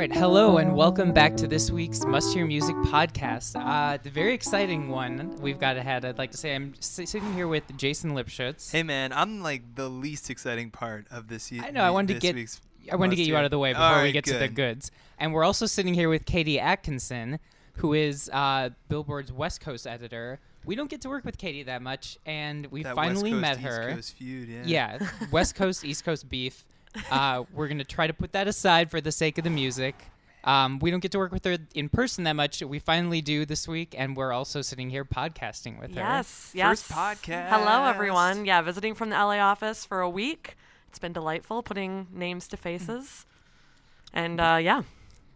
Right, hello and welcome back to this week's Must Hear Music podcast. Uh, the very exciting one we've got ahead. I'd like to say I'm sitting here with Jason Lipschutz. Hey man, I'm like the least exciting part of this. I know. I wanted to get I wanted to get you out of the way before All we right, get to the goods. And we're also sitting here with Katie Atkinson, who is uh, Billboard's West Coast editor. We don't get to work with Katie that much, and we That finally West met Coast, East her. Coast feud, yeah. Yeah, West Coast, East Coast beef. Uh, we're gonna try to put that aside for the sake of the music. Um, we don't get to work with her in person that much. We finally do this week, and we're also sitting here podcasting with her. Yes, yes. First podcast. Hello, everyone. Yeah, visiting from the LA office for a week. It's been delightful putting names to faces. And uh, yeah,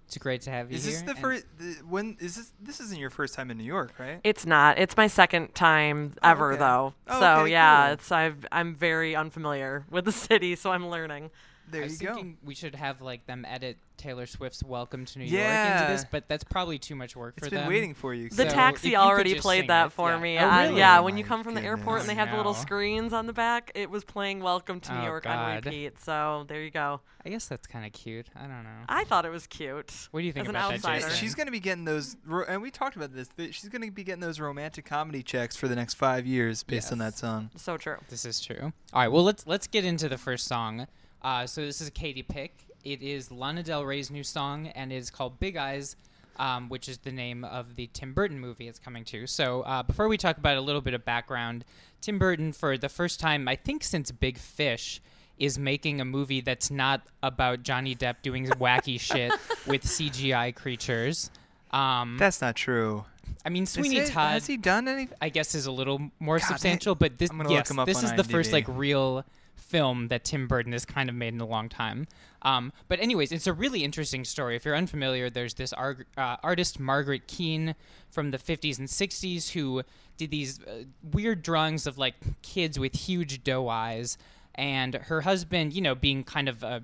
It's great to have you Is here. this the first? The, when is this? This isn't your first time in New York, right? it's not. It's my second time Oh, ever, okay. though. Oh, so okay, yeah, cool. it's I've I'm very unfamiliar with the city, so I'm learning. There I you was go. we should have like them edit Taylor Swift's "Welcome to New York" into this, but that's probably too much work It's for been them. waiting for you. The So, taxi already played that it, for yeah. me. Oh, Uh, really? yeah, Oh when you come from the airport and they have the little screens on the back, it was playing "Welcome to New Oh, York" on repeat. So there you go. I guess that's kind of cute. I don't know. I thought it was cute. What do you think as an about that, outsider. Jason? She's going to be getting those, ro- and we talked about this. That she's going to be getting those romantic comedy checks for the next five years based on that song. So true. This is true. All right, well let's let's get into the first song. Uh, so this is a Katie pick. It is Lana Del Rey's new song, and it is called Big Eyes, um, which is the name of the Tim Burton movie it's coming to. So uh, before we talk about a little bit of background, Tim Burton, for the first time I think since Big Fish, is making a movie that's not about Johnny Depp doing wacky shit with CGI creatures. Um, That's not true. I mean, Sweeney it- Todd. has he done anything? I guess is a little more God, substantial, but this I'm gonna look yes, this on is the first like real film that Tim Burton has kind of made in a long time. Um, but anyways, it's a really interesting story. If you're unfamiliar, there's this ar- uh, artist Margaret Keane from the 50s and 60s who did these uh, weird drawings of like kids with huge doe eyes, and her husband, you know, being kind of a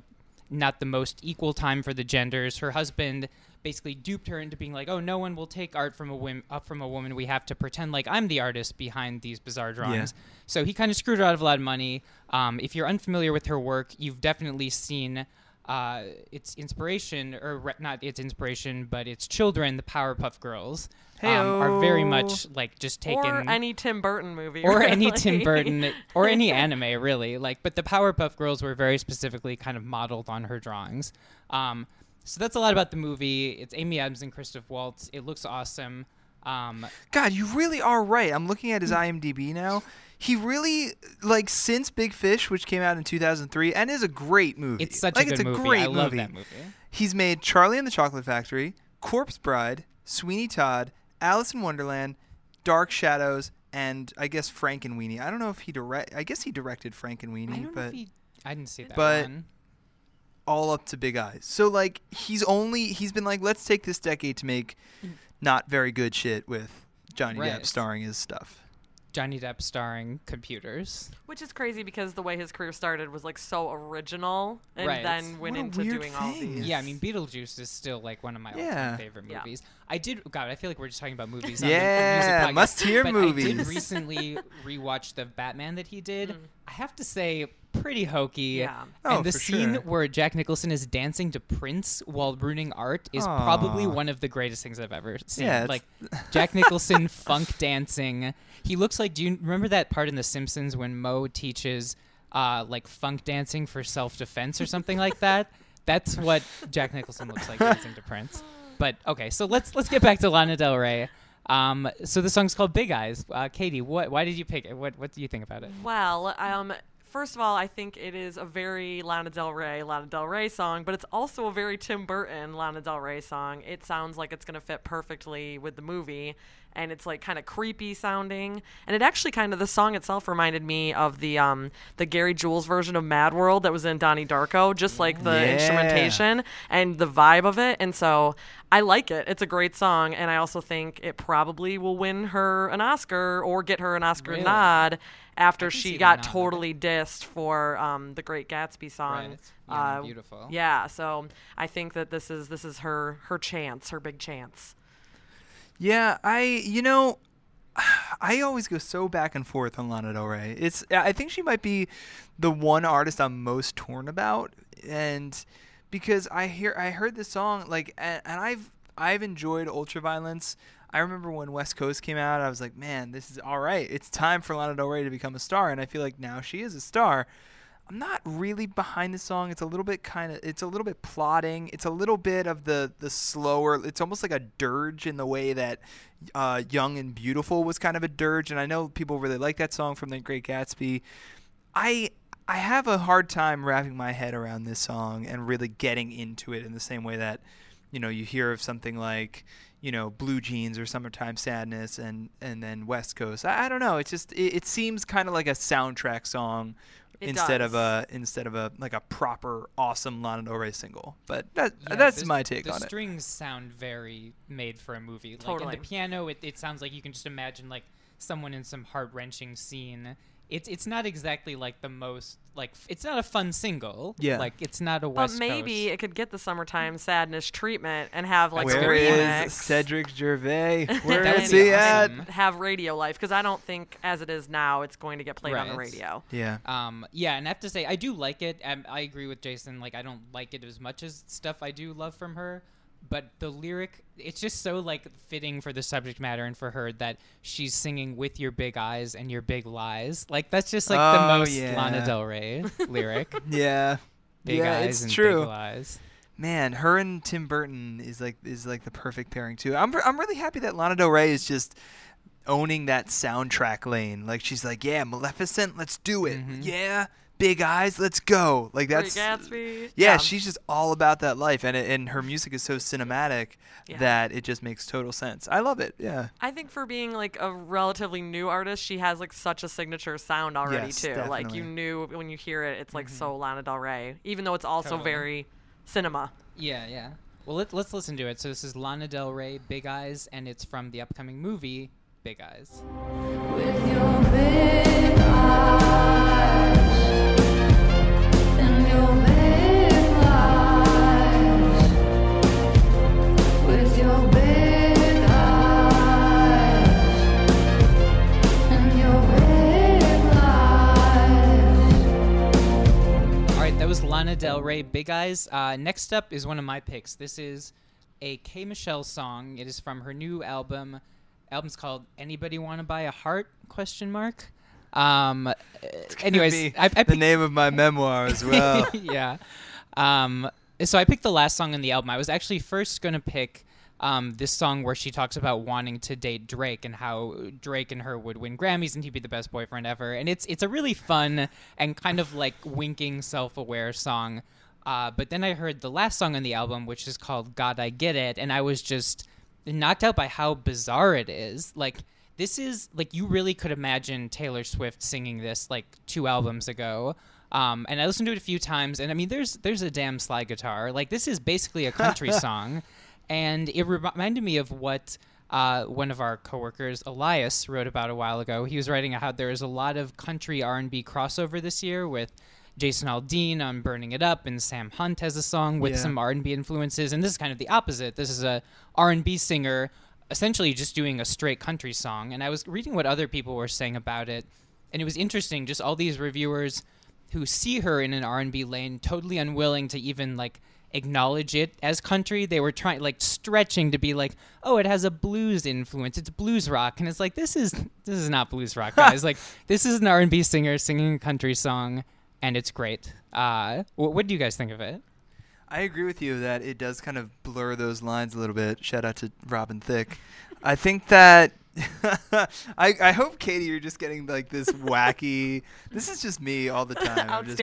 not the most equal time for the genders. Her husband basically duped her into being like, "Oh, no one will take art from a woman up from a woman. We have to pretend like I'm the artist behind these bizarre drawings." So he kind of screwed her out of a lot of money. Um, if you're unfamiliar with her work, you've definitely seen uh, its inspiration, or re- not its inspiration, but its children, the Powerpuff Girls, um, are very much like just taken Or any Tim Burton movie. or any. Tim Burton or any anime really. Like, but the Powerpuff Girls were very specifically kind of modeled on her drawings. Um, so that's a lot about the movie. It's Amy Adams and Christoph Waltz. It looks awesome. Um, God, you really are right. I'm looking at his IMDb now. He really like since Big Fish, which came out in 2003, and is a great movie. it's such like, a good it's a movie. great I love movie. that movie. He's made Charlie and the Chocolate Factory, Corpse Bride, Sweeney Todd, Alice in Wonderland, Dark Shadows, and I guess Frankenweenie. I don't know if he direct. I guess he directed Frank and I Weenie, but. I didn't see that but- one. All up to Big Eyes. So like he's only he's been like, let's take this decade to make mm. not very good shit with Johnny Right. Depp starring his stuff. Johnny Depp starring computers. Which is crazy because the way his career started was like so original, and Right. then went What into weird doing all these. Yeah, I mean Beetlejuice is still like one of my Yeah. all-time favorite Yeah. movies. I did. God, I feel like we're just talking about movies. on Yeah, music podcast, must-hear but I did recently rewatch the Batman that he did. Mm. I have to say, pretty hokey. Yeah. Oh, and the for scene sure. where Jack Nicholson is dancing to Prince while ruining art is probably one of the greatest things I've ever seen. Yeah, like Jack Nicholson funk dancing. He looks like. Do you remember that part in The Simpsons when Moe teaches uh, like funk dancing for self defense or something like that? That's what Jack Nicholson looks like dancing to Prince. But okay, so let's let's get back to Lana Del Rey. Um, so the song's called Big Eyes. Uh, Katie, what why did you pick it? What what do you think about it? Well, um, first of all, I think it is a very Lana Del Rey, Lana Del Rey song, but it's also a very Tim Burton Lana Del Rey song. It sounds like it's gonna fit perfectly with the movie, and it's like kind of creepy sounding. And it actually kind of the song itself reminded me of the um the Gary Jules version of Mad World that was in Donnie Darko, just like the Yeah. instrumentation and the vibe of it. And so I like it. It's a great song, and I also think it probably will win her an Oscar or get her an Oscar Really? nod after she got totally dissed for um, the Great Gatsby song. Right. And Uh, Beautiful. Yeah, so I think that this is this is her her chance, her big chance. Yeah, I you know, I always go so back and forth on Lana Del Rey. It's I think she might be the one artist I'm most torn about, and because I hear I heard this song like and, and I've I've enjoyed Ultraviolence. I remember when West Coast came out, I was like, man, this is all right. It's time for Lana Del Rey to become a star, and I feel like now she is a star. I'm not really behind the song. It's a little bit kind of it's a little bit plotting. It's a little bit of the the slower. It's almost like a dirge in the way that uh, Young and Beautiful was kind of a dirge. And I know people really like that song from The Great Gatsby. I I have a hard time wrapping my head around this song and really getting into it in the same way that you know you hear of something like you know Blue Jeans or Summertime Sadness and and then West Coast. I, I don't know. It's just it, it seems kind of like a soundtrack song It instead of a instead of a like a proper awesome Lana Del Rey single. But that Yeah, that's the- my take on it. The strings sound very made for a movie. Like Totally. in the piano, it, it sounds like you can just imagine like someone in some heart wrenching scene. It's it's not exactly like the most like it's not a fun single. Yeah. like it's not a West. But maybe Coast. it could get the summertime sadness treatment and have like That's Where a very is remix. Cedric Gervais? Where is That would is be he at? have radio life because I don't think as it is now it's going to get played on the radio. Yeah. Um, yeah, and I have to say, I do like it. Um, I agree with Jason. Like, I don't like it as much as stuff I do love from her. But the lyric, it's just so like fitting for the subject matter and for her that she's singing with your big eyes and your big lies. Like that's just like the Oh, most yeah. Lana Del Rey lyric. Yeah. Big yeah, eyes it's and true. big lies. Man, her and Tim Burton is like is like the perfect pairing too. I'm I'm really happy that Lana Del Rey is just owning that soundtrack lane. Like she's like, yeah, Maleficent, let's do it. Mm-hmm. Yeah, Big Eyes, let's go. Like Great that's Gatsby. Yeah, she's just all about that life, and it, and her music is so cinematic Yeah. that it just makes total sense. I love it. Yeah. I think for being like a relatively new artist, she has like such a signature sound already Yes, too. Like you knew when you hear it, it's like so mm-hmm. Lana Del Rey, even though it's also Totally. very cinema. Yeah, yeah. Well, let, let's listen to it. So this is Lana Del Rey, Big Eyes, and it's from the upcoming movie Big Eyes. Lana Del Rey, Big Eyes. Uh, next up is one of my picks. This is a K Michelle song. It is from her new album. Album's called "Anybody Want to Buy a Heart?" Question mark. Um. Anyways, I, I the name of my memoir as well. yeah. Um. So I picked the last song on the album. I was actually first gonna pick. Um, this song where she talks about wanting to date Drake and how Drake and her would win Grammys and he'd be the best boyfriend ever. And it's it's a really fun and kind of like winking, self-aware song. Uh, but then I heard the last song on the album, which is called "God I Get It," and I was just knocked out by how bizarre it is. Like this is like you really could imagine Taylor Swift singing this like two albums ago. Um, and I listened to it a few times, and I mean, there's there's a damn slide guitar. Like this is basically a country song, and it reminded me of what uh, one of our coworkers, Elias, wrote about a while ago. He was writing how there is a lot of country R&B crossover this year with Jason Aldean on "Burning It Up" and Sam Hunt has a song with Yeah. some R&B influences, and this is kind of the opposite. This is a R&B singer essentially just doing a straight country song. And I was reading what other people were saying about it, and it was interesting. Just all these reviewers who see her in an R&B lane totally unwilling to even like acknowledge it as country. They were trying like stretching to be like, "Oh, it has a blues influence. It's blues rock." And it's like, "This is this is not blues rock, guys. like this is an R&B singer singing a country song and it's great." Uh wh- what do you guys think of it? I agree with you that it does kind of blur those lines a little bit. Shout out to Robin Thicke. I think that I I hope Katie you're just getting like this wacky. this is just me all the time. I'm just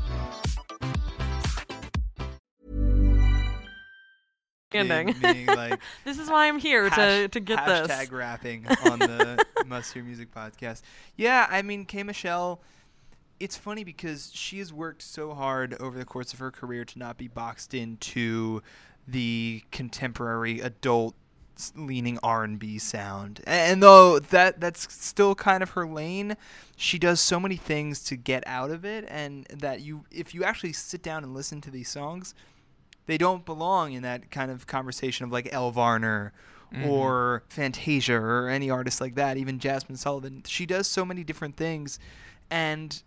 Ending. being like this is why I'm here to, hash- to get hashtag this. rapping on the Must Hear Music podcast. Yeah, I mean, K Michelle. It's funny because she has worked so hard over the course of her career to not be boxed into the contemporary adult leaning R&B sound. And though that that's still kind of her lane, she does so many things to get out of it and that you if you actually sit down and listen to these songs, they don't belong in that kind of conversation of like Elle Varner mm-hmm. or Fantasia or any artist like that, even Jazmine Sullivan. She does so many different things and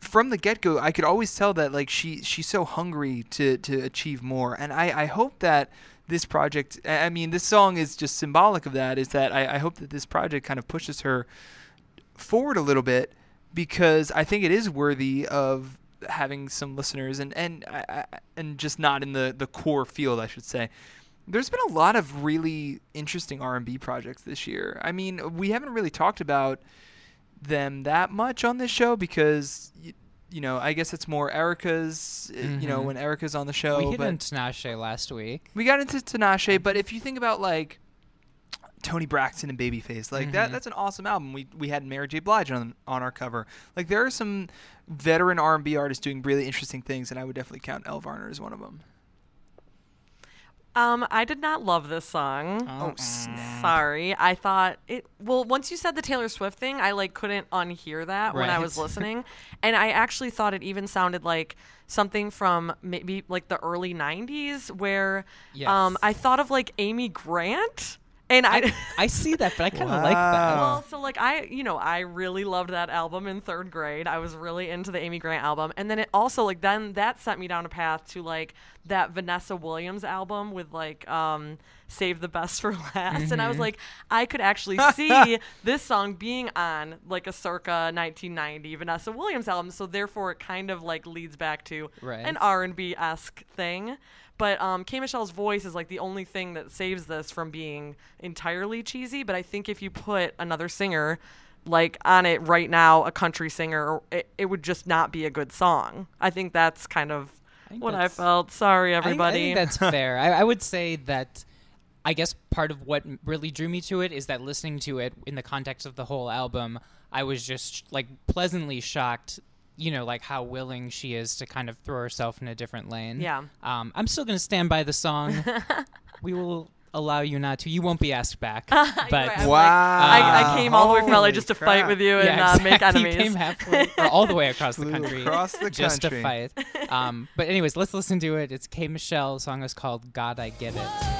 from the get go I could always tell that like she she's so hungry to to achieve more. And I, I hope that this project I I mean this song is just symbolic of that, is that I, I hope that this project kind of pushes her forward a little bit because I think it is worthy of having some listeners and and and just not in the the core field I should say. There's been a lot of really interesting R&B projects this year. I mean, we haven't really talked about them that much on this show because you, you know, I guess it's more Erica's, uh, you know, Mhm. when Erica's on the show, we hit on Tinashe last week. we got into Tinashe, but if you think about like Toni Braxton and Babyface, like that Mhm. that's an awesome album. We we had Mary J. Blige on on our cover. Like there are some veteran R&B artists doing really interesting things, and I would definitely count Elle Varner as one of them. Um, I did not love this song. Oh, Sorry. I thought it well, once you said the Taylor Swift thing, I like couldn't unhear that when I was listening. and I actually thought it even sounded like something from maybe like the early 90s where um I thought of like Amy Grant and I, I, I see that, but I kind of like that. Well, so like I, you know, I really loved that album in third grade. I was really into the Amy Grant album, and then it also like then that sent me down a path to like that Vanessa Williams album with like um Save the Best for Last, and I was like, I could actually see this song being on like a circa 1990 Vanessa Williams album. So therefore, it kind of like leads back to Right. an R and B esque thing. But um, K Michelle's voice is like the only thing that saves this from being entirely cheesy. But I think if you put another singer like on it right now, a country singer, it, it would just not be a good song. I think that's kind of think what I felt. Sorry, everybody. I think, that's fair. I, I would say that. I guess part of what really drew me to it is that listening to it in the context of the whole album, I was just like pleasantly shocked. You know, like how willing she is to kind of throw herself in a different lane. Yeah. Um, I'm still gonna stand by the song. we will allow you not to. You won't be asked back. You're but right, I'm Wow. like, I, I came all the way from LA just to crap. fight with you and yeah, uh, make exactly. enemies. You came halfway or all the way across the country across the just to fight. Um, but anyways, let's listen to it. It's K Michelle. The song is called "God I Get It."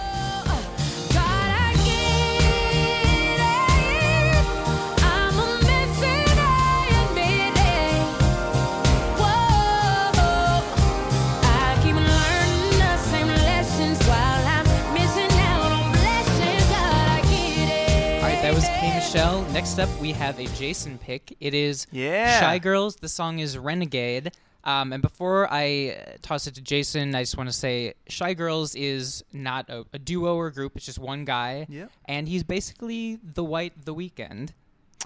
Michelle. Next up, we have a Jason pick. It is Yeah. Shy Girls. The song is Renegade. Um, and before I uh, toss it to Jason, I just want to say Shy Girls is not a, a duo or group. It's just one guy. Yep. And he's basically the white The Weeknd.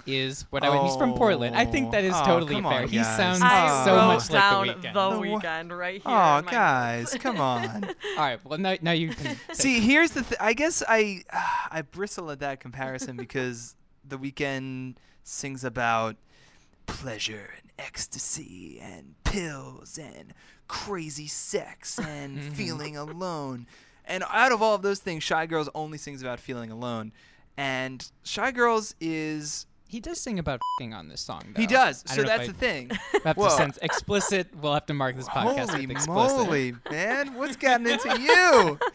Is what I would. He's from Portland. I think that is Oh, totally come fair. on, he sounds I so wrote much down like The Weeknd. the The Weeknd right here. Oh, guys, come on. All right. Well, now, now you can. See, here's the. Th- I guess I I bristle at that comparison because the Weeknd sings about pleasure and ecstasy and pills and crazy sex and mm-hmm. feeling alone. And out of all of those things, Shy Girls only sings about feeling alone. And Shy Girls is He does sing about fing on this song. Though. he does. So don't know if that's the thing. Have to sense explicit. We'll have to mark this podcast Holy with explicit. moly, man! What's gotten into you?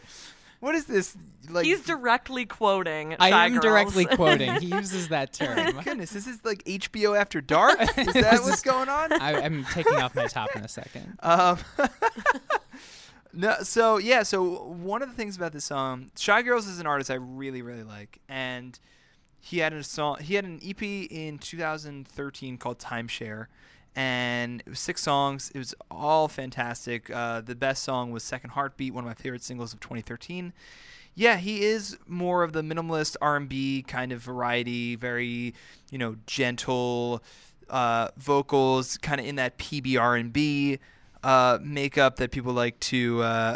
What is this? Like He's directly quoting. I Shy am Girls. directly quoting. He uses that Oh term. my goodness, this is like HBO After Dark. Is that what's is- going on? I, I'm taking off my top in a second. Um, no, so yeah, so one of the things about this song, Shy Girls is an artist I really, really like, and he had a song, he had an EP in 2013 called Timeshare, and it was six songs. It was all fantastic. Uh, the best song was Second Heartbeat, one of my favorite singles of 2013. Yeah, he is more of the minimalist R&B kind of variety, very, you know, gentle uh, vocals, kind of in that PB R&B uh, makeup that people like to, uh,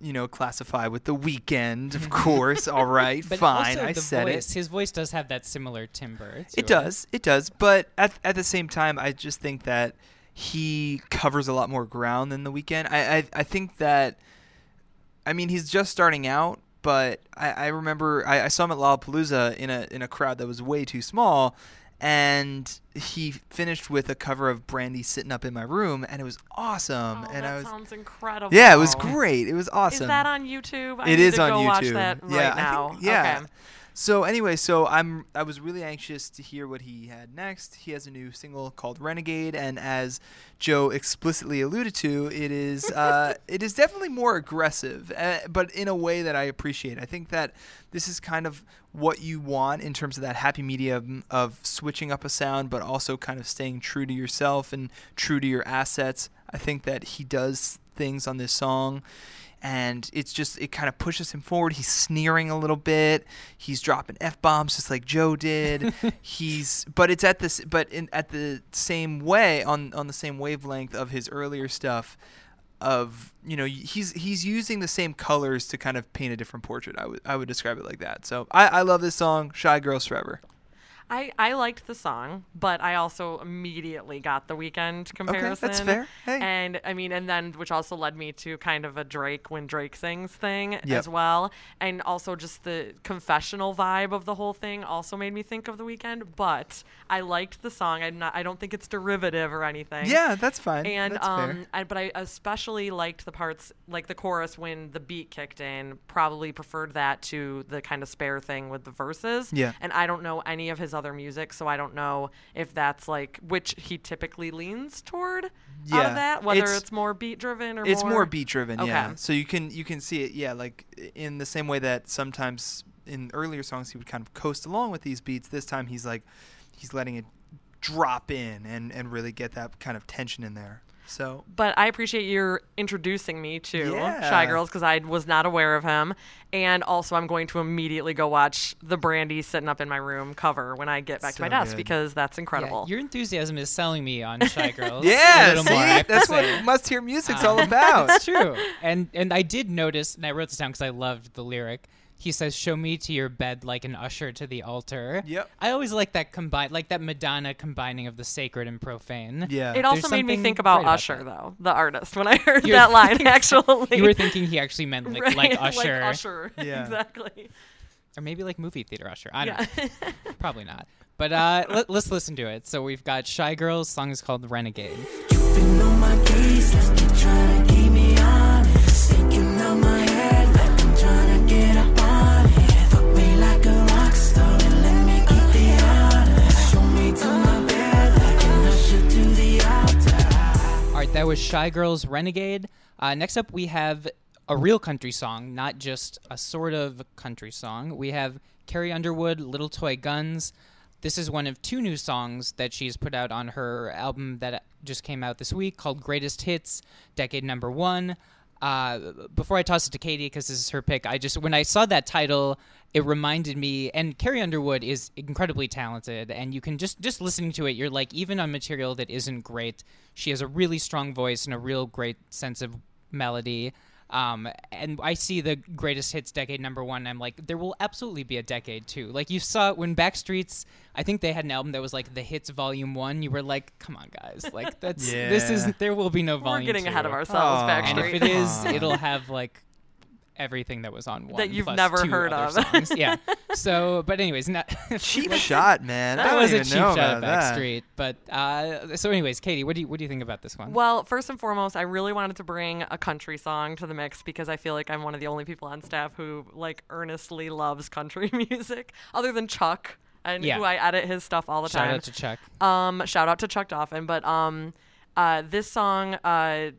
you know, classify with the Weeknd. Of course, all right, fine, I said voice, it. His voice does have that similar timbre. It does, it does, but at at the same time, I just think that he covers a lot more ground than the Weeknd. I I, I think that, I mean, he's just starting out, but I, I remember I, I saw him at Lollapalooza in a in a crowd that was way too small, and he finished with a cover of Brandy sitting up in my room, and it was awesome. Oh, and that I was sounds incredible. yeah, it was great. It was awesome. Is that on YouTube? I It need is to on go YouTube. watch that right yeah, think- yeah. Okay. So anyway, so I'm I was really anxious to hear what he had next. He has a new single called Renegade, and as Joe explicitly alluded to, it is uh, it is definitely more aggressive, uh, but in a way that I appreciate. I think that this is kind of what you want in terms of that happy medium of switching up a sound, but also kind of staying true to yourself and true to your assets. I think that he does things on this song and it's just it kind of pushes him forward. He's sneering a little bit. He's dropping f bombs just like Joe did. He's but it's at this but in at the same way on on the same wavelength of his earlier stuff. Of you know he's he's using the same colors to kind of paint a different portrait. I would I would describe it like that. So I I love this song, Shy Girls Forever. I, I liked the song, but I also immediately got the Weeknd comparison. Okay, That's fair. Hey. And I mean, and then which also led me to kind of a Drake when Drake sings thing Yep. as well, and also just the confessional vibe of the whole thing also made me think of the Weeknd. But I liked the song. I'm not. I don't think it's derivative or anything. Yeah, that's fine. And that's um. I, but I especially liked the parts like the chorus when the beat kicked in. Probably preferred that to the kind of spare thing with the verses. Yeah. And I don't know any of his other music, so I don't know if that's like which he typically leans toward out Yeah, of that. Whether it's- it's, more beat driven or it's more, more beat driven yeah. So you can you can see it yeah like in the same way that sometimes in earlier songs he would kind of coast along with these beats this time he's like he's letting it drop in and and really get that kind of tension in there so But I appreciate your introducing me to Yeah. Shy Girls because I was not aware of him. And also, I'm going to immediately go watch the Brandy sitting up in my room cover when I get back to my desk good. because that's Yeah, incredible. your enthusiasm is selling me on Shy Girls. yeah see more, I have to that's what must hear music's Um, all about That's true. And and I did notice, and I wrote this down because I loved the lyric. He says, "Show me to your bed like an usher to the altar." Yep. I always like that combine, like that Madonna combining of the sacred and profane. yeah It also made me think about great about Usher, that. though, the artist, when I heard You're that line, actually. You were thinking he actually meant like, Right, like Usher, Usher. Yeah. exactly. or maybe like movie theater Usher. I don't Yeah. know. Probably not. But uh, let, let's listen to it. So we've got Shy Girls. Song is called Renegade. That was Shy Girls Renegade. Uh, next up, we have a real country song, not just a sort of country song. We have Carrie Underwood, Little Toy Guns. this is one of two new songs that she's put out on her album that just came out this week called Greatest Hits, Decade Number One. Uh, before I toss it to Katie, because this is her pick, I just when I saw that title, it reminded me. And Carrie Underwood is incredibly talented, and you can just just listening to it, you're like, even on material that isn't great, she has a really strong voice and a real great sense of melody. Um, and I see the greatest hits decade number one. And I'm like, there will absolutely be a decade two. Like you saw when Backstreets, I think they had an album that was like the hits volume one. You were like, come on, guys, like that's this is there will be no volume. We're volume. getting ahead of ourselves, Aw. And if it is, it'll have like everything that was on one that you've plus never two heard other of. Songs. yeah. So, but anyways, not Cheap shot, man. That don't was a cheap shot at about that. Backstreet. But uh, so, anyways, Katie, what do you what do you think about this one? Well, first and foremost, I really wanted to bring a country song to the mix because I feel like I'm one of the only people on staff who like earnestly loves country music, other than Chuck, and Yeah. who I edit his stuff all the Shout time. Shout out to Chuck. Um, shout out to Chuck Dauphin. But um, uh, this song uh,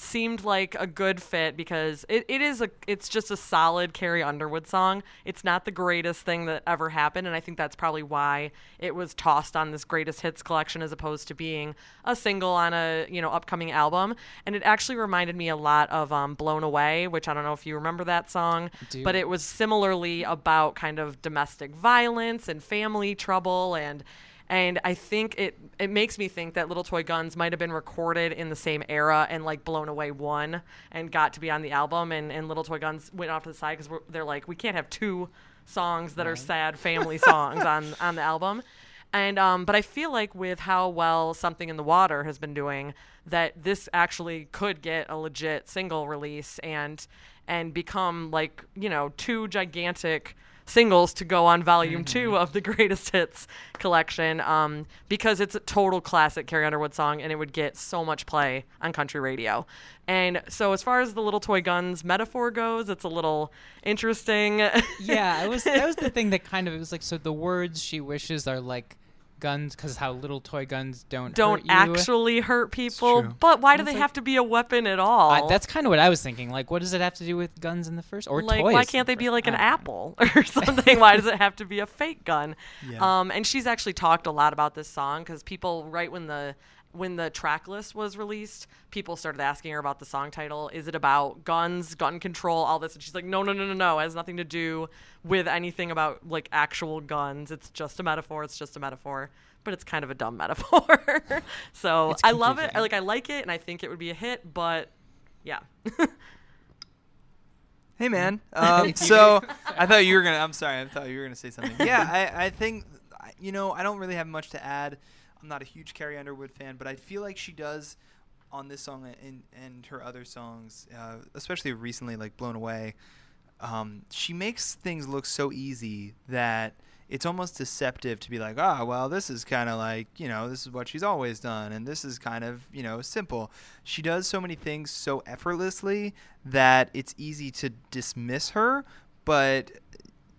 seemed like a good fit because it, it is a it's just a solid Carrie Underwood song. It's not the greatest thing that ever happened, and I think that's probably why it was tossed on this greatest hits collection as opposed to being a single on a you know upcoming album. And it actually reminded me a lot of um, Blown Away, which I don't know if you remember that song, but it was similarly about kind of domestic violence and family trouble and and I think it it makes me think that Little Toy Guns might have been recorded in the same era and like Blown Away one and got to be on the album and, and Little Toy Guns went off to the side because they're like we can't have two songs that are sad family songs on on the album. And um, but I feel like with how well Something in the Water has been doing, that this actually could get a legit single release and and become like you know two gigantic singles to go on volume two of the greatest hits collection um, because it's a total classic Carrie Underwood song and it would get so much play on country radio. And so, as far as the little toy guns metaphor goes, it's a little interesting. yeah, I was that was the thing that kind of it was like so the words she wishes are like guns because how little toy guns don't don't hurt you. actually hurt people. But why do It's they like- have to be a weapon at all? I, that's kind of what I was thinking. Like, what does it have to do with guns in the first or like toys? why can't the they be like an I don't know. apple or something why does it have to be a fake gun Yeah. um and she's actually talked a lot about this song because people right when the when the track list was released people started asking her about the song title is it about guns gun control all this and she's like no no no no no it has nothing to do with anything about like actual guns it's just a metaphor it's just a metaphor but it's kind of a dumb metaphor so i love it I, like i like it and i think it would be a hit but yeah Hey man. Um, so I thought you were gonna. I'm sorry. I thought you were gonna say something. Yeah, I, I think you know I don't really have much to add. I'm not a huge Carrie Underwood fan, but I feel like she does on this song and and her other songs, uh, especially recently, like Blown Away. Um, she makes things look so easy that it's almost deceptive to be like, ah, well, this is kind of like, you know, this is what she's always done, and this is kind of, you know, simple. She does so many things so effortlessly that it's easy to dismiss her, but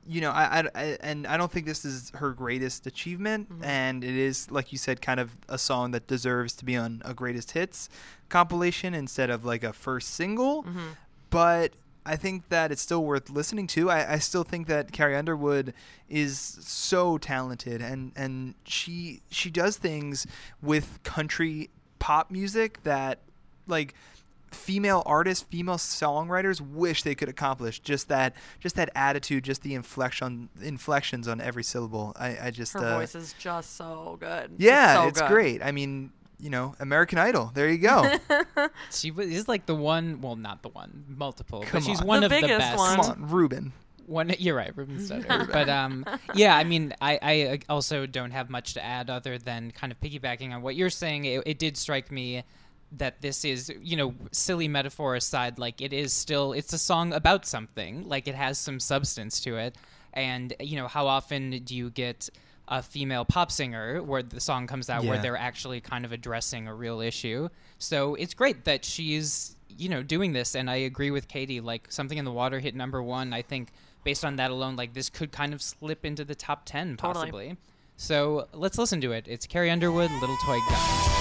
you know, I, I, I- and I don't think this is her greatest achievement, mm-hmm. and it is, like you said, kind of a song that deserves to be on a greatest hits compilation instead of like a first single. Mm-hmm. But I think that it's still worth listening to. I, I still think that Carrie Underwood is so talented, and and she she does things with country pop music that like female artists, female songwriters wish they could accomplish. Just that, just that attitude, just the inflection, inflections on every syllable. I, I just her uh, voice is just so good yeah, so it's good. great. I mean, you know, American Idol. There you go. She is like the one. Well, not the one. Multiple. Come but she's on. one The of the biggest best. one. Come on, Ruben. One, you're right, Ruben Studdard. but um, yeah, I mean, I, I uh, also don't have much to add other than kind of piggybacking on what you're saying. It, it did strike me that this is, you know, silly metaphor aside, like it is still, it's a song about something. Like it has some substance to it. And, you know, how often do you get a female pop singer where the song comes out where they're actually kind of addressing a real issue? So it's great that she's, you know, doing this. And I agree with Katie, like something in the water hit number one. I think based on that alone, like this could kind of slip into the top 10 Totally. possibly. So let's listen to it. It's Carrie Underwood, Little Toy Gun.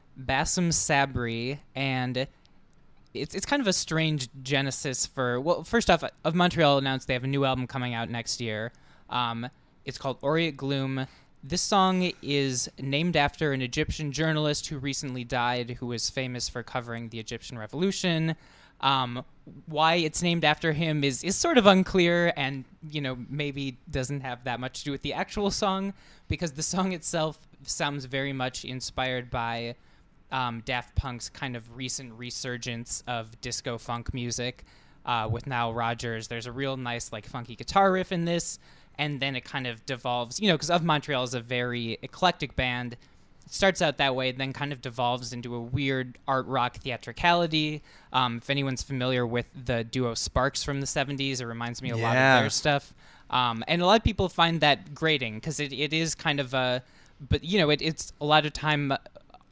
Bassem Sabry, and it's it's kind of a strange genesis for. Well, first off, Of Montreal announced they have a new album coming out next year. Um, it's called Aureate Gloom. This song is named after an Egyptian journalist who recently died, who was famous for covering the Egyptian Revolution. Um, why it's named after him is is sort of unclear, and you know maybe doesn't have that much to do with the actual song, because the song itself sounds very much inspired by um, Daft Punk's kind of recent resurgence of disco funk music uh, with Nile Rodgers. There's a real nice like funky guitar riff in this, and then it kind of devolves. You know, because Of Montreal is a very eclectic band. It starts out that way, then kind of devolves into a weird art rock theatricality. Um, if anyone's familiar with the duo Sparks from the '70s, it reminds me a lot of their stuff. Um, and a lot of people find that grating because it, it is kind of a, but you know, it, it's a lot of time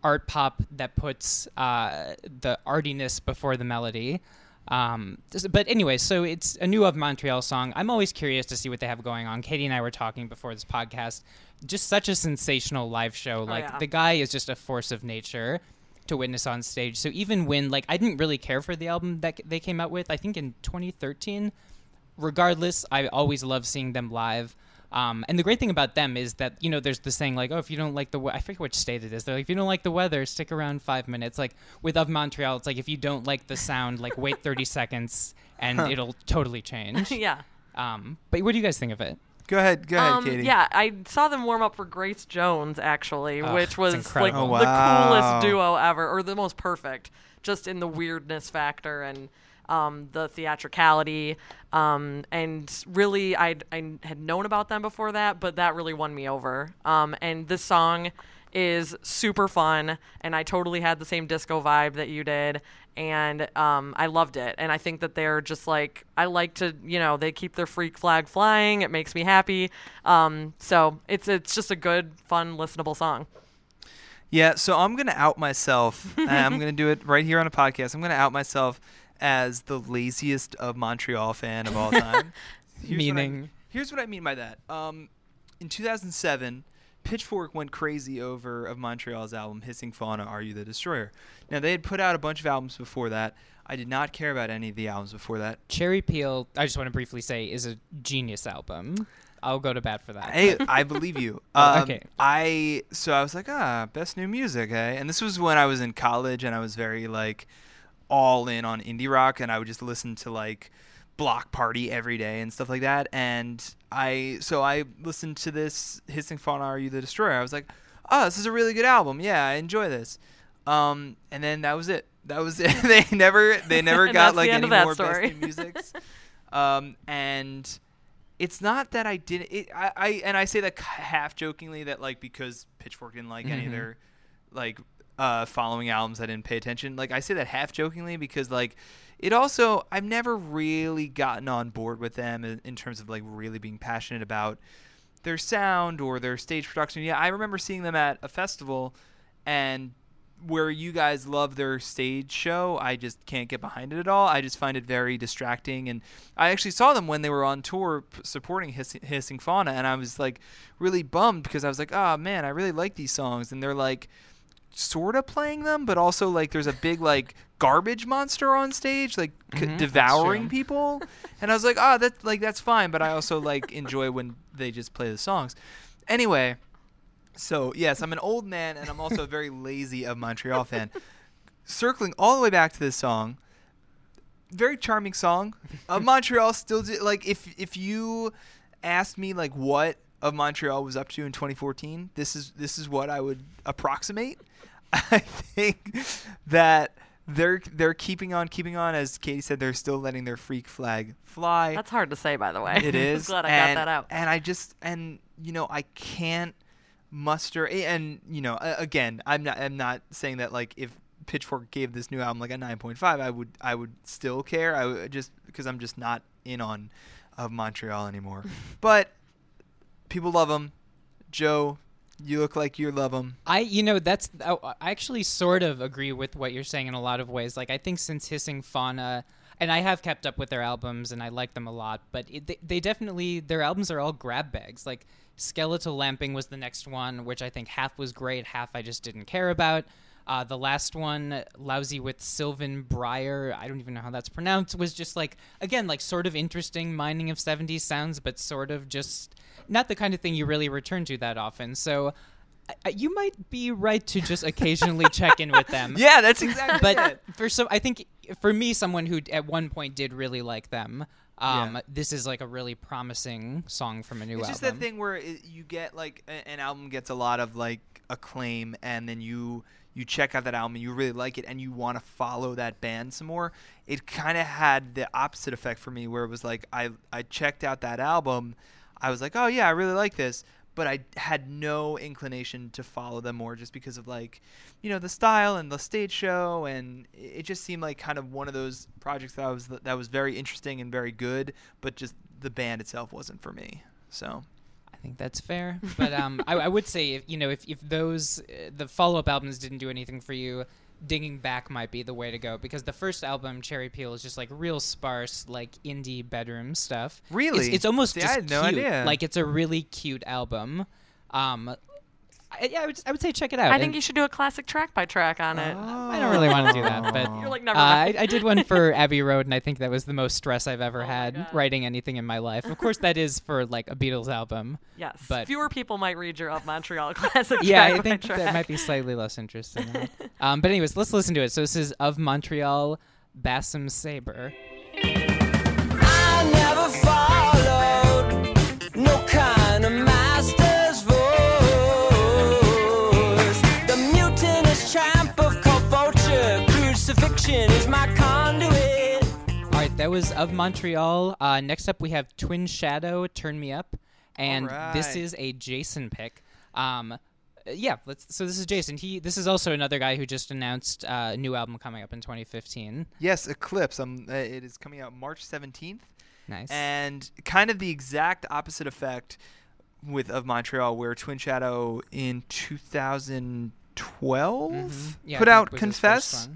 art pop that puts uh, the artiness before the melody. Um, but anyway, so it's a new of Montreal song. I'm always curious to see what they have going on. Katie and I were talking before this podcast. Just such a sensational live show. like yeah. the guy is just a force of nature to witness on stage. So even when like I didn't really care for the album that they came out with, I think in 2013. Regardless, I always love seeing them live. Um, and the great thing about them is that you know there's the saying like oh if you don't like the we-, I forget which state it is they're like if you don't like the weather stick around five minutes like with of Montreal it's like if you don't like the sound like wait 30 seconds and it'll totally change yeah. um, but what do you guys think of it Go ahead, go ahead, Um, Katie. yeah, I saw them warm up for Grace Jones actually, Ugh, which was like incredible. Oh, the coolest duo ever, or the most perfect, just in the weirdness factor and um, the theatricality. Um, and really, I I had known about them before that, but that really won me over. Um, and this song is super fun, and I totally had the same disco vibe that you did, and um, I loved it. And I think that they're just like I like to, you know, they keep their freak flag flying. It makes me happy. Um, so it's it's just a good, fun, listenable song. Yeah, so I'm gonna out myself. I'm gonna do it right here on a podcast. I'm gonna out myself as the laziest of Montreal fan of all time. Here's what I- Meaning? here's what I mean by that. Um, in 2007, Pitchfork went crazy over of Montreal's album "Hissing Fauna, Are You the Destroyer?" Now they had put out a bunch of albums before that. I did not care about any of the albums before that. Cherry Peel I just want to briefly say is a genius album I'll go to bat for that I I believe you. Oh, Um, okay. I so I was like, ah, best new music, eh? And this was when I was in college, and I was very like all in on indie rock, and I would just listen to like Bloc Party every day and stuff like that. And I so I listened to this Hissing Fauna, Are You the Destroyer? I was like, oh, this is a really good album. Yeah, I enjoy this. Um, and then that was it. That was it. they never they never got like any more story. best new musics. um, and it's not that I didn't. It, I, I and I say that half jokingly that like because Pitchfork didn't like any of their like uh, following albums, I didn't pay attention. Like I say that half jokingly because like it also I've never really gotten on board with them in, in terms of like really being passionate about their sound or their stage production. Yeah, I remember seeing them at a festival and where you guys love their stage show, I just can't get behind it at all. I just find it very distracting. And I actually saw them when they were on tour supporting Hiss- Hissing Fauna, and I was like really bummed because I was like, oh man, I really like these songs. And they're like sort of playing them, but also like there's a big like garbage monster on stage, like c- Mhm, that's devouring people. And I was like, oh, that's like that's fine, but I also like enjoy when they just play the songs. Anyway, so yes, I'm an old man, and I'm also a very lazy of Montreal fan. Circling all the way back to this song, very charming song. Of Montreal still do, like if if you asked me like what of Montreal was up to in 2014, this is this is what I would approximate. I think that they're they're keeping on keeping on as Katie said they're still letting their freak flag fly. That's hard to say, by the way. It is. Glad I and, got that out. And I just and you know I can't muster and you know again I'm not I'm not saying that like if Pitchfork gave this new album like a 9.5 I would I would still care I would just because I'm just not in on of Montreal anymore. but people love them. Joe, you look like you love them. I, you know, that's I I actually sort of agree with what you're saying in a lot of ways. Like, I think since Hissing Fauna, and I have kept up with their albums and I like them a lot, but it, they, they definitely their albums are all grab bags. Like Skeletal Lamping was the next one, which I think half was great, half I just didn't care about. Uh, the last one, Lousy with Sylvianbriar, I don't even know how that's pronounced, was just like, again, like sort of interesting mining of 70s sounds, but sort of just not the kind of thing you really return to that often. So you might be right to just occasionally check in with them. Yeah, that's exactly But it. for some, I think for me, someone who at one point did really like them, um, Yeah. this is like a really promising song from a new It's just that thing where it, you get like a, an album gets a lot of like acclaim, and then you you check out that album and you really like it, and you want to follow that band some more. It kind of had the opposite effect for me, where it was like I I checked out that album, I was like, oh yeah, I really like this. But I had no inclination to follow them more just because of like, you know, the style and the stage show, and it just seemed like kind of one of those projects that was that was very interesting and very good, but just the band itself wasn't for me. So I think that's fair. But um, I, I would say, if, you know, if, if those uh, the follow up albums didn't do anything for you, digging back might be the way to go because the first album, Cherry Peel, is just like real sparse, like indie bedroom stuff. Really? it's almost See, I had no cute. idea. Like it's a really cute album. Um, yeah, I would, I would say check it out. I think And- you should do a classic track by track on it. I don't really want to do that, but You're like, never uh, I. I did one for Abbey Road, and I think that was the most stress I've ever Oh had writing anything in my life. Of course, that is for like a Beatles album. Yes. but- Fewer people might read your of Montreal classic yeah, track Yeah, I by think track. that might be slightly less interesting. um, but anyways, let's listen to it. So this is of Montreal, Bassem Sabry. Was of Montreal. Uh, next up, we have Twin Shadow, Turn Me Up, and this is a Jason pick. Um, yeah, let's. So this is Jason. He. This is also another guy who just announced uh, a new album coming up in 2015. yes, Eclipse. Um, uh, it is coming out March seventeenth, Nice. and kind of the exact opposite effect with of Montreal, where Twin Shadow in two thousand twelve Mhm. Yeah, put out Confess.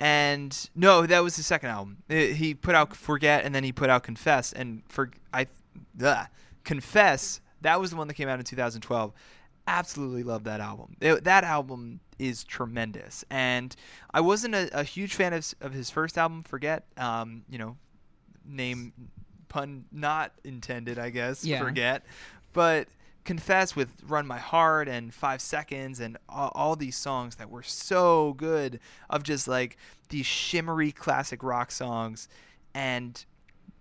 And no, that was his second album. Uh, he put out Forget, and then he put out Confess, and for I, ugh, Confess. That was the one that came out in 2012. Absolutely love that album. It- that album is tremendous, and I wasn't a, a huge fan of, of his first album, Forget. Um, you know, name pun not intended, I guess. Yeah. Forget, but confess with run my heart and five seconds and all, all these songs that were so good of just like these shimmery classic rock songs. And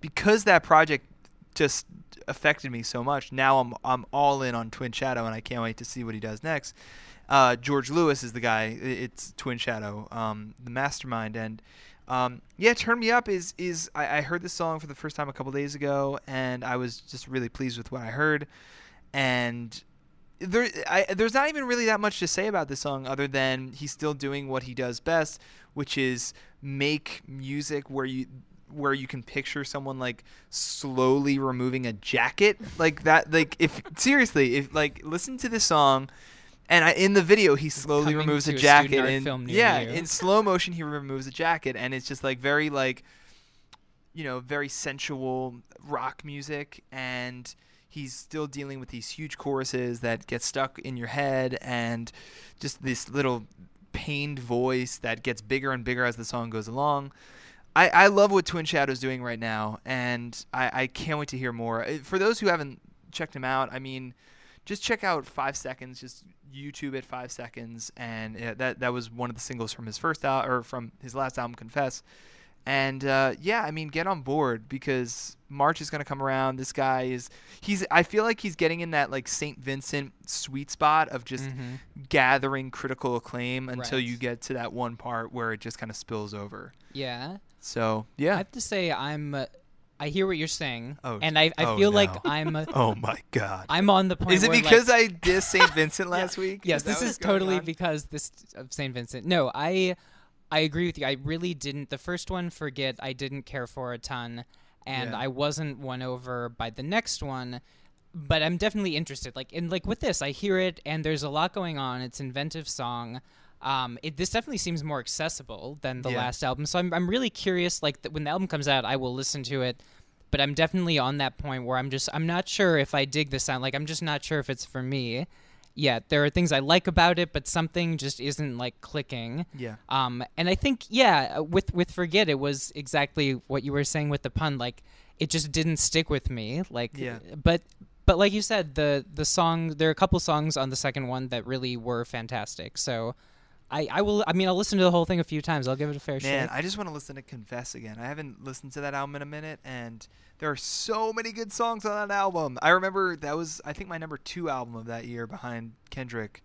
because that project just affected me so much now i'm i'm all in on twin shadow and i can't wait to see what he does next. Uh, george lewis is the guy it's twin shadow um, the mastermind. And um, yeah turn me up is is I, I heard this song for the first time a couple days ago and i was just really pleased with what i heard and there, I, there's not even really that much to say about this song other than he's still doing what he does best, which is make music where you where you can picture someone like slowly removing a jacket like that like if seriously if like listen to this song and I, in the video he slowly coming removes a a jacket art and film yeah you. in slow motion he removes a jacket and it's just like very like you know, very sensual rock music, and he's still dealing with these huge choruses that get stuck in your head, and just this little pained voice that gets bigger and bigger as the song goes along. I, I love what Twin Shadow's is doing right now, and I, I can't wait to hear more. Uh, For those who haven't checked him out, I mean, just check out Five Seconds. Just YouTube it Five Seconds, and uh, that that was one of the singles from his first album or from his last album, Confess. And uh, yeah, I mean, get on board because March is going to come around. This guy is he's. I feel like he's getting in that like Saint Vincent sweet spot of just gathering critical acclaim until Right. you get to that one part where it just kind of spills over. Yeah. So yeah. I have to say, I'm. Uh, I hear what you're saying, Oh, and I, I oh, feel no. like I'm. uh, Oh my God. I'm on the point. Is it where, like- because I dissed Saint Vincent last week? Yes, that this is totally on? because this of Saint Vincent. No, I I agree with you. I really didn't. The first one, forget, I didn't care for a ton, and Yeah. I wasn't won over by the next one. But I'm definitely interested. Like in like with this, I hear it, and there's a lot going on. It's inventive song. Um, it, this definitely seems more accessible than the Yeah. last album. So I'm, I'm really curious. Like th- when the album comes out, I will listen to it. But I'm definitely on that point where I'm just I'm not sure if I dig the sound. Like I'm just not sure if it's for me. Yet there are things I like about it, but something just isn't like clicking. Yeah. Um, and I think yeah, with with forget it was exactly what you were saying with the pun. Like it just didn't stick with me. Like Yeah. but but like you said, the the song there are a couple songs on the second one that really were fantastic. So I I will I mean I'll listen to the whole thing a few times. I'll give it a fair Man, shake. I just want to listen to Confess again. I haven't listened to that album in a minute, and there are so many good songs on that album. I remember that was, I think, my number two album of that year behind Kendrick,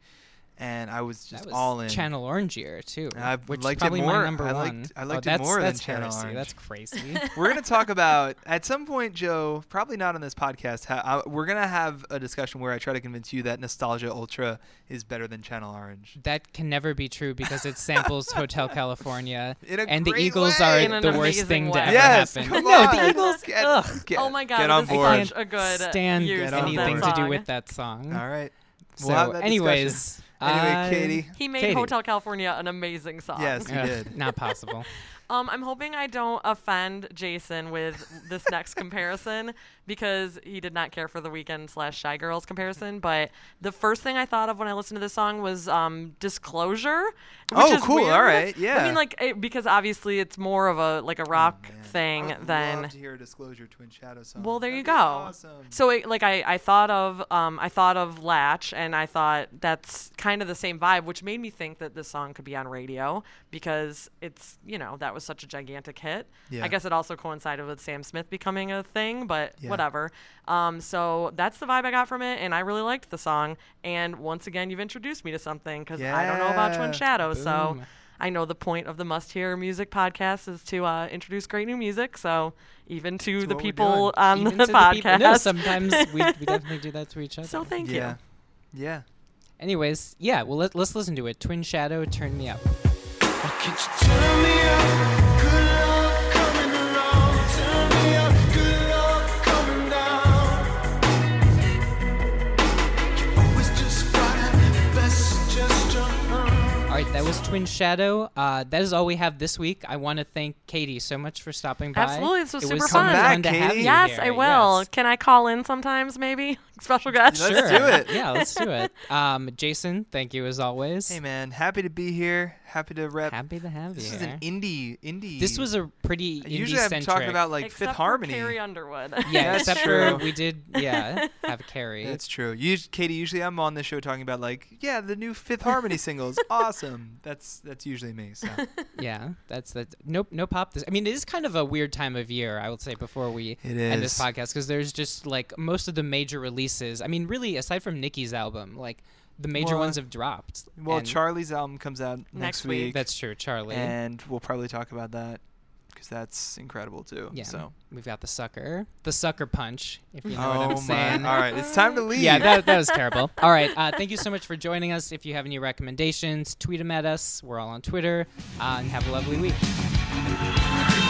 and I was just that was all in. Channel Orange year too, I which liked is it probably more. my number I one. liked- I Oh, liked it more than Channel heresy. Orange. That's crazy. we're gonna talk about at some point, Joe. Probably not on this podcast. How, I, we're gonna have a discussion where I try to convince you that Nostalgia Ultra is better than Channel Orange. That can never be true because it samples Hotel California, In a and the Eagles way. are In the worst amazing thing to way. ever Yes, happen. come no, on. the Eagles. Get- ugh, get- oh my god, get on this is board. such a good stand use Get of anything to do with that song. All right. So, We'll have that anyways, discussion. Anyway, uh, Katie. He made Katie. Hotel California an amazing song. Yes, he did. not possible. Um, I'm hoping I don't offend Jason with this next comparison because he did not care for the Weeknd slash Shy Girls comparison. But the first thing I thought of when I listened to this song was um, Disclosure. Which Oh, is cool. weird. All right. Yeah. I mean, like it, because obviously it's more of a like a rock Man, thing than. love to hear a Disclosure Twin Shadow song. Well, there That'd you go. Awesome. So it, like I, I thought of um I thought of Latch and I thought that's kind of the same vibe, which made me think that this song could be on radio because it's you know that was such a gigantic hit. Yeah. I guess it also coincided with Sam Smith becoming a thing, but Yeah. whatever. Um, so that's the vibe I got from it, and I really liked the song. And once again, you've introduced me to something because I don't know about Twin Yeah. Shadows, so. I know the point of the Must Hear Music podcast is to uh, introduce great new music. So even to That's the people on Even the to podcast. people- no, sometimes we, we definitely do that to each other. so thank yeah. you. Yeah. Anyways, yeah, well let, let's listen to it. Twin Shadow, turn me up. That was Twin Shadow. Uh, that is all we have this week. I want to thank Katie so much for stopping by. Absolutely, this was it super was fun. Come back, to have Katie. you Yes, here. I will. Yes. Can I call in sometimes, maybe? Special guest? Let's Sure. do it. yeah, let's do it. Um, Jason, thank you as always. Hey man, happy to be here. Happy to rep. Happy to have this you. is an indie indie. this was a pretty Usually I'm indie-centric- talking about like Except Fifth for Harmony. Carrie Underwood. yeah, That's except true. for we did yeah have Carrie. That's true. You, Katie, usually I'm on the show talking about like, yeah, the new Fifth Harmony singles, awesome. That's that's usually me. So yeah, that's that. Nope, no pop. This. I mean, it is kind of a weird time of year. I would say before we It end this podcast because there's just like most of the major releases. I mean, really, aside from Nicki's album, like the major Well, ones have dropped. well, Charlie's album comes out next, Next week. week. That's true, Charlie. and we'll probably talk about that because that's incredible too. yeah, So. we've got the sucker, the sucker punch. If you know oh what I'm my! saying. All right, it's time to leave. Yeah, that, that was terrible. All right. Uh, thank you so much for joining us. If you have any recommendations, tweet them at us. We're all on Twitter. Uh, and have a lovely week.